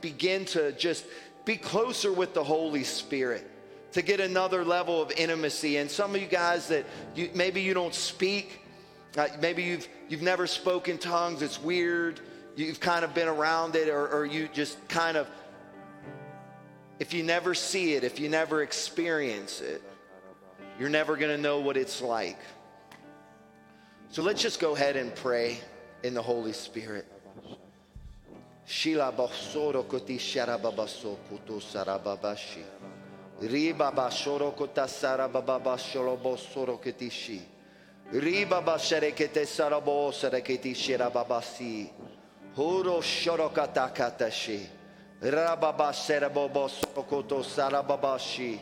begin to just be closer with the Holy Spirit to get another level of intimacy. And some of you guys that you, maybe you don't speak, uh, maybe you've you've never spoken tongues. It's weird. You've kind of been around it, or, or you just kind of. If you never see it, if you never experience it, you're never going to know what it's like. So let's just go ahead and pray in the Holy Spirit. Shila basoro koti sarababashi. Riba ba shoro kotasara baba ba sholo bo ketishi. Riba ba shere kete sarabo sere ketishi rababa si. Huro shoro katakatashi. Raba ba sere bobo soro koto sarababashi.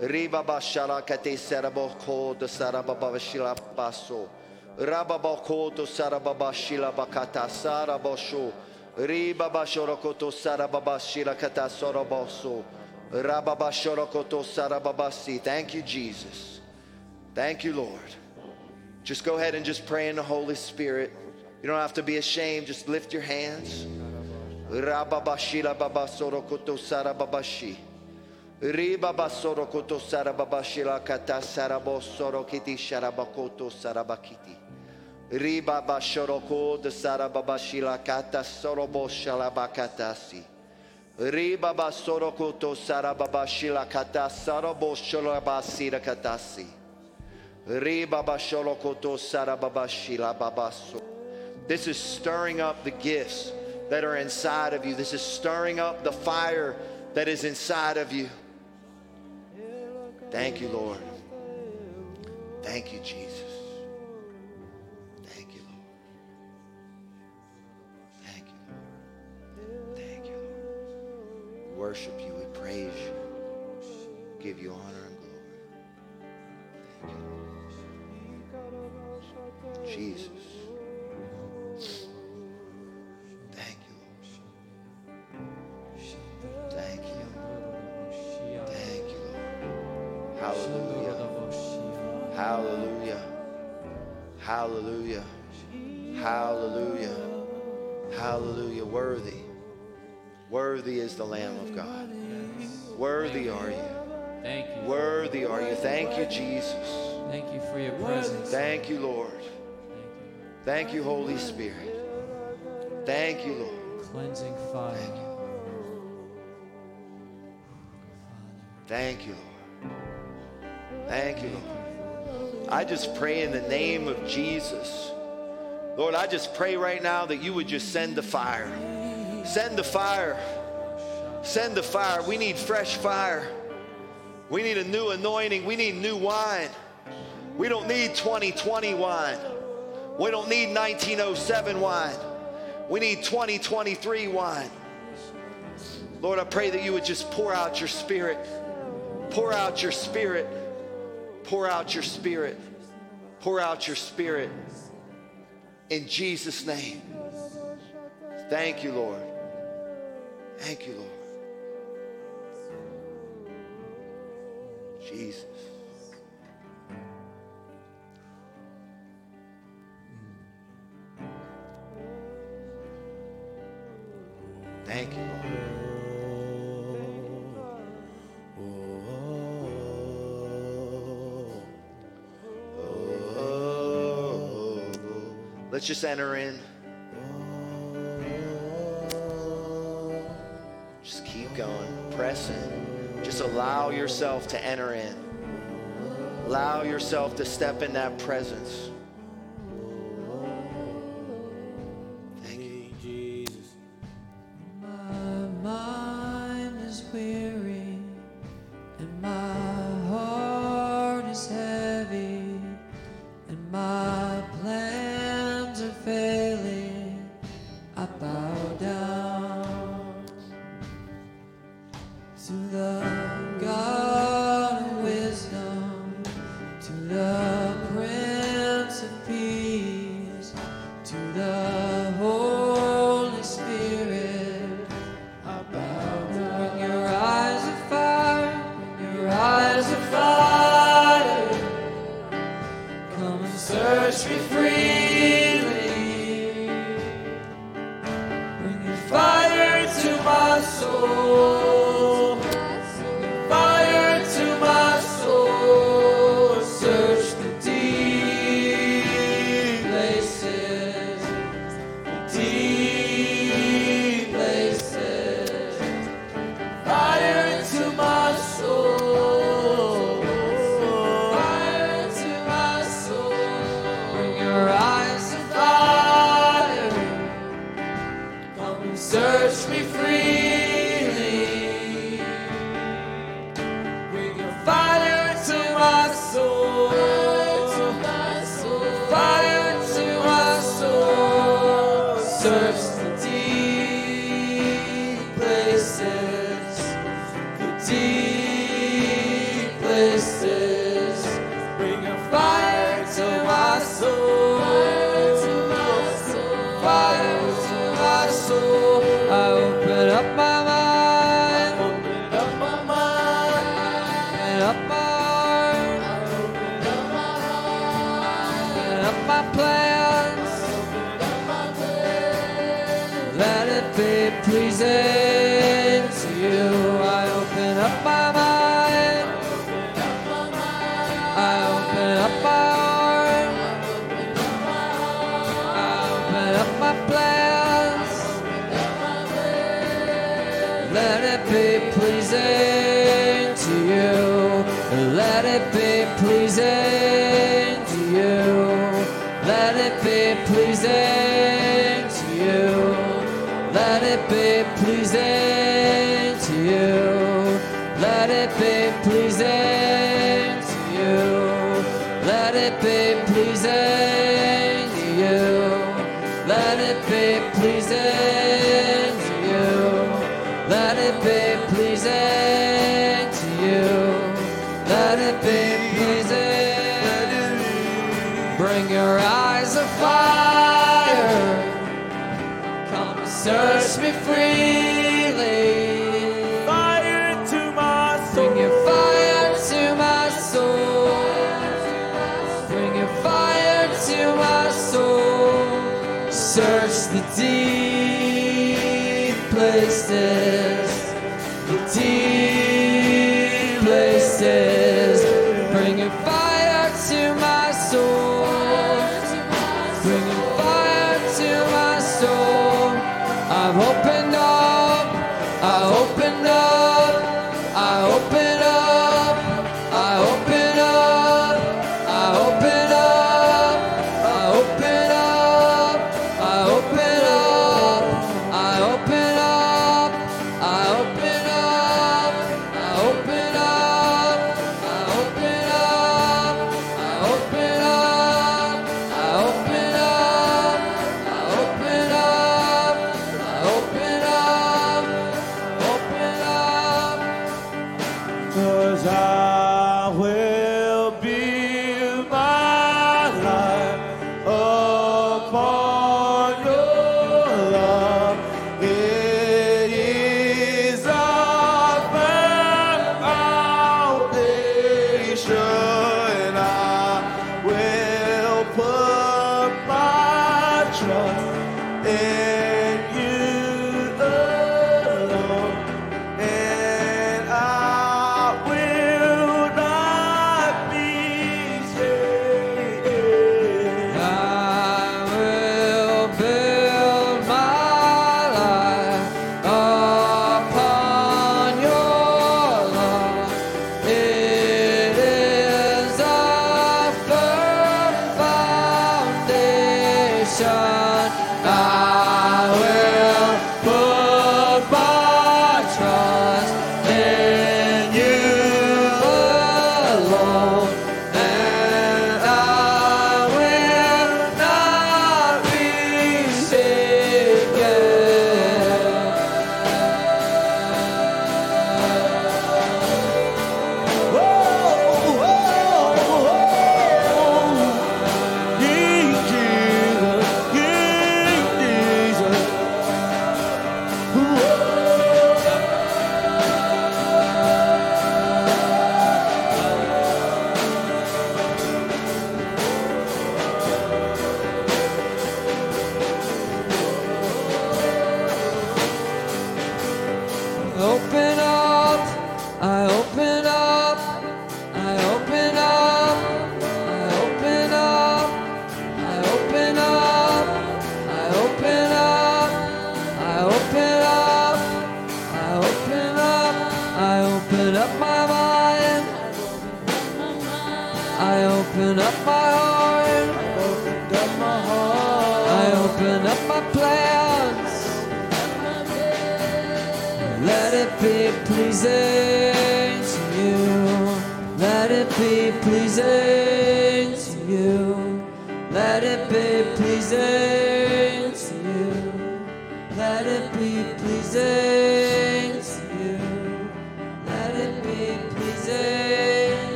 Riba ba shara kete sarabo kodo sarababashila baso. Raba ba kodo sarababashila bakata sarabosho. Riba ba shoro koto sarababashila kata soroboso. Thank you, Jesus. Thank you, Lord. Just go ahead and just pray in the Holy Spirit. You don't have to be ashamed. Just lift your hands. Sarabakiti. Ribabashoroko de sarababashila kata sorobo shalabakatasi. Ribaba sorokoto sarababa shila kata sarabo sholaba sira katasi. Ribaba sholokoto sarababa shila babaso. This is stirring up the gifts that are inside of you. This is stirring up the fire that is inside of you. Thank you, Lord. Thank you, Jesus. Worship you. We praise you. Give you honor and glory. Jesus. Thank you. Thank you. Thank you, Lord. Hallelujah. Hallelujah. Hallelujah. Hallelujah. Hallelujah. Worthy. Worthy is the Lamb of God. Yes. Worthy are you. Thank you. Worthy are you. Thank you, Jesus. Thank you for your presence. Thank you, Lord. Thank you, Holy Spirit. Thank you, Lord. Cleansing fire. Thank you. Thank you, Lord. Thank you, Lord. I just pray in the name of Jesus. Lord, I just pray right now that you would just send the fire. Send the fire. Send the fire. We need fresh fire. We need a new anointing. We need new wine. We don't need 2020 wine. We don't need 1907 wine. We need 2023 wine. Lord, I pray that you would just pour out your spirit. Pour out your spirit. Pour out your spirit. Pour out your spirit. In Jesus' name. Thank you, Lord. Thank you, Lord. Jesus. Thank you, Lord. Let's just enter in. press in. Just allow yourself to enter in. Allow yourself to step in that presence.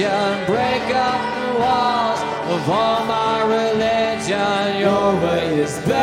nation. Break up the walls of all my religion. Your way is better.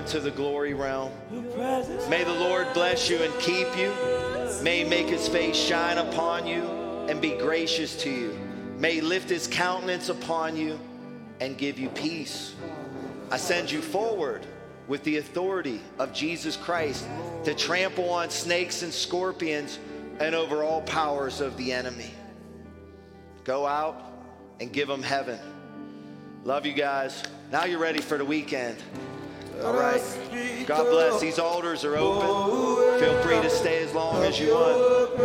into the glory realm. May the Lord bless you and keep you. May make his face shine upon you and be gracious to you. May lift his countenance upon you and give you peace. I send you forward with the authority of Jesus Christ to trample on snakes and scorpions and over all powers of the enemy. Go out and give them heaven. Love you guys. Now you're ready for the weekend. All right. God bless. These altars are open. Feel free to stay as long as you want.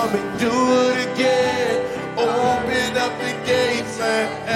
come and do it again. Open up the gates and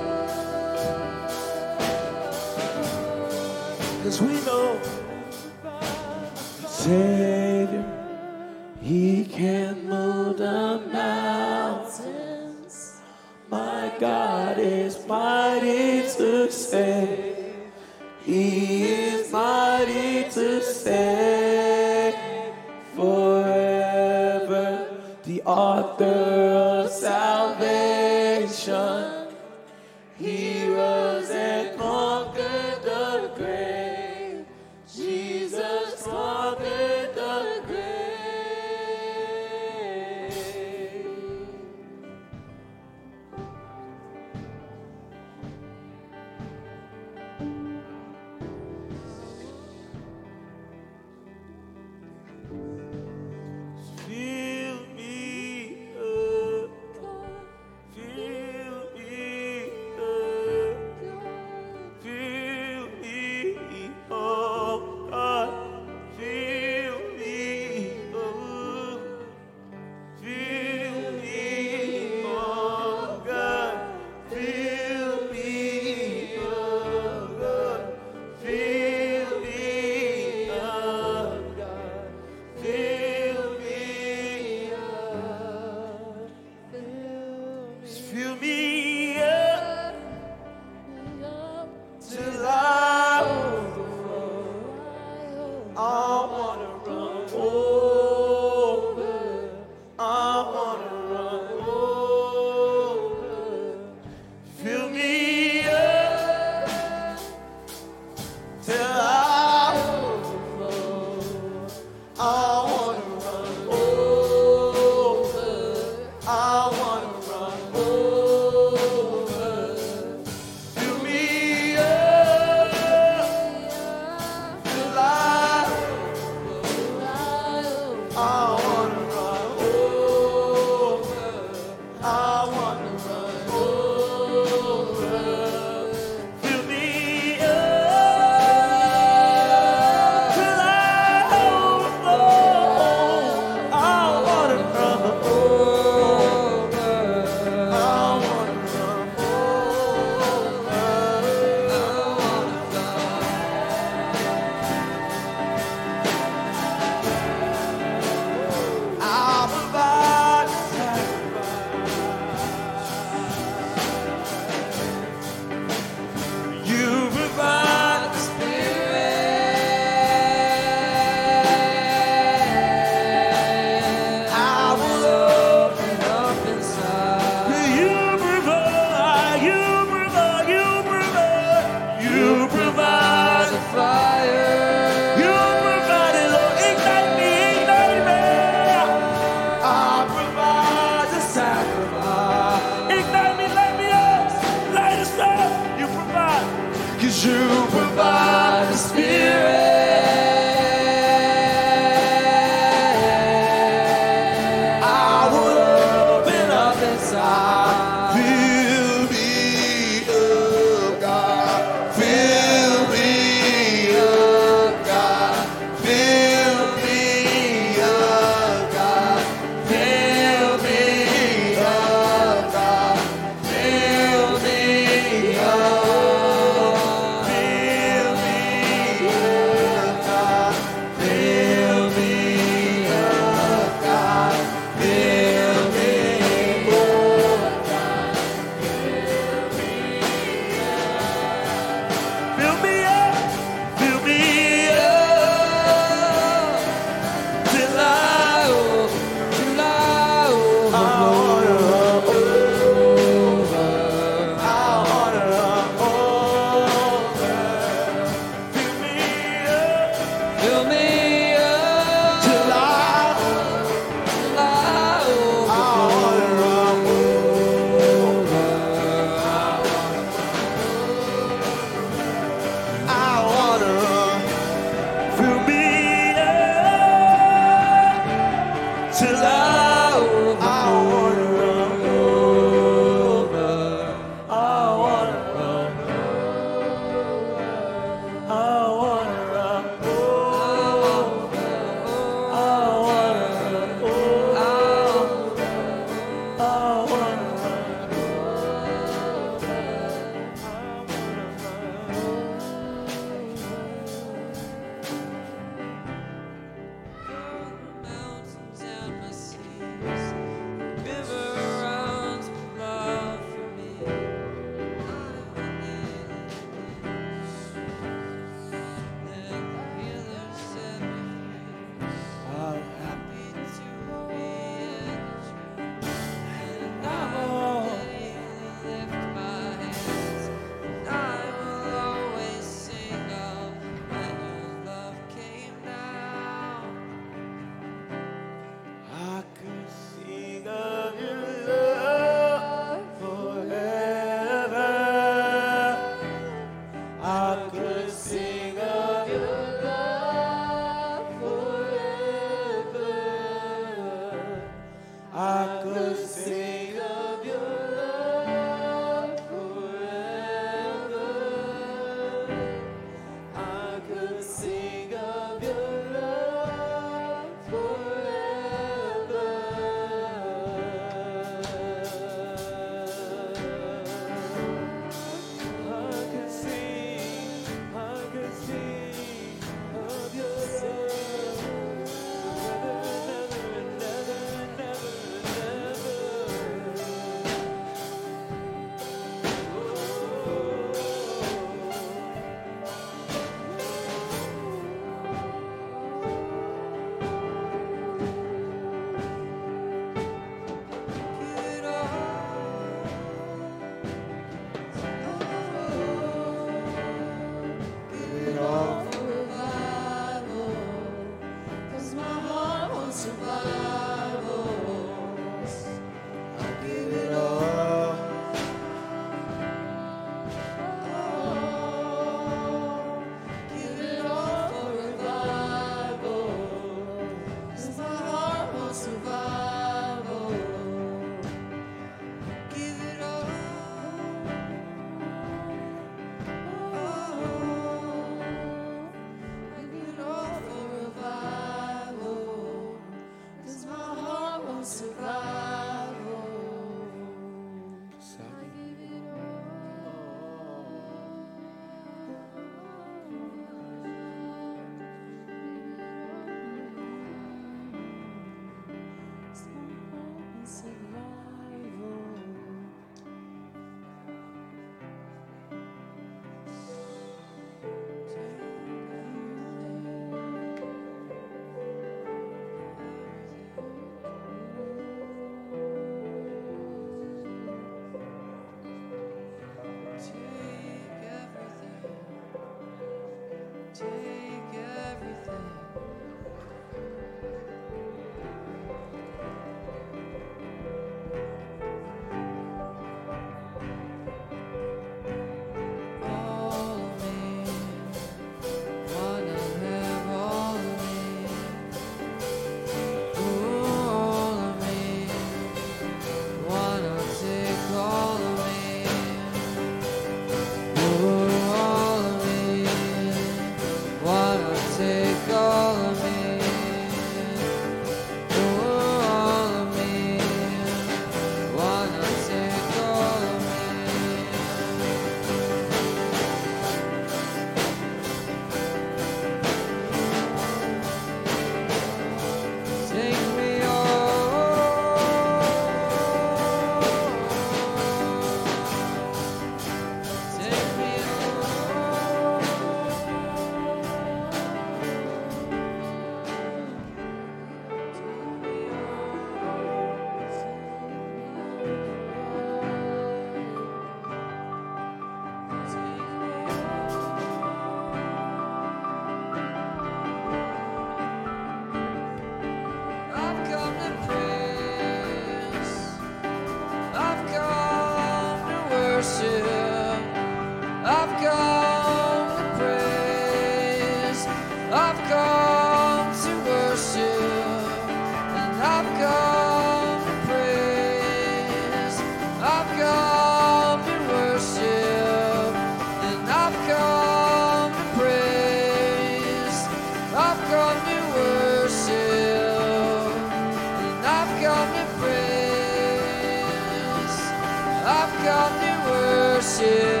worship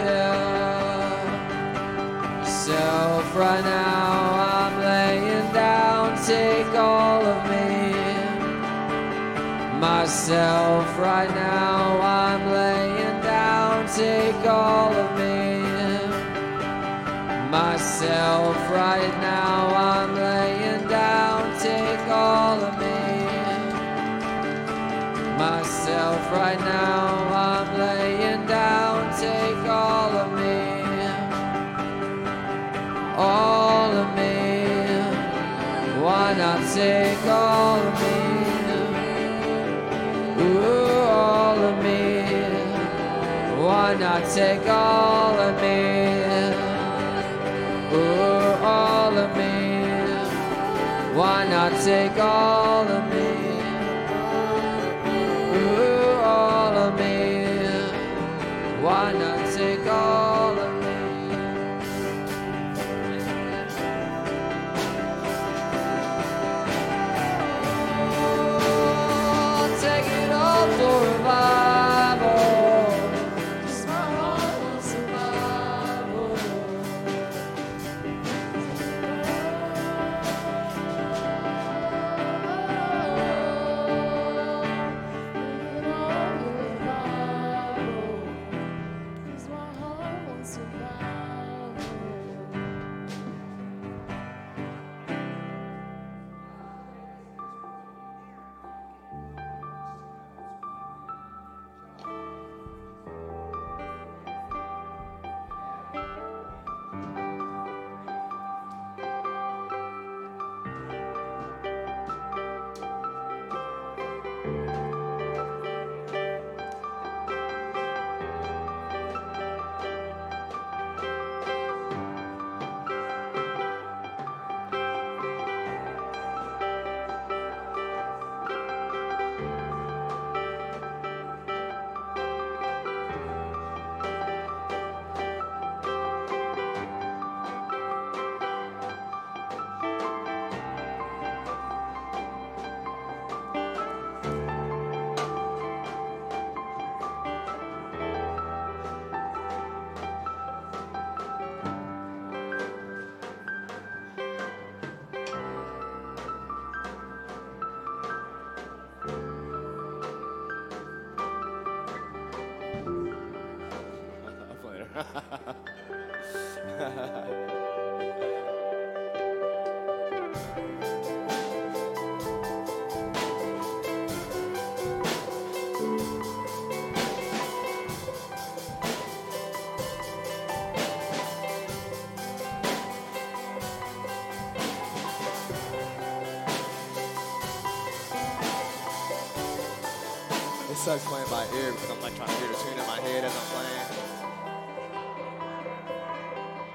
right now. I'm laying down, take all of me. Myself right now, I'm laying down, take all of me. Myself right now, I'm laying down, take all of me. Myself right now, I'm all of me. Why not take all of me? Ooh, all of me. Why not take all of me? Ooh, all of me. Why not take all of me?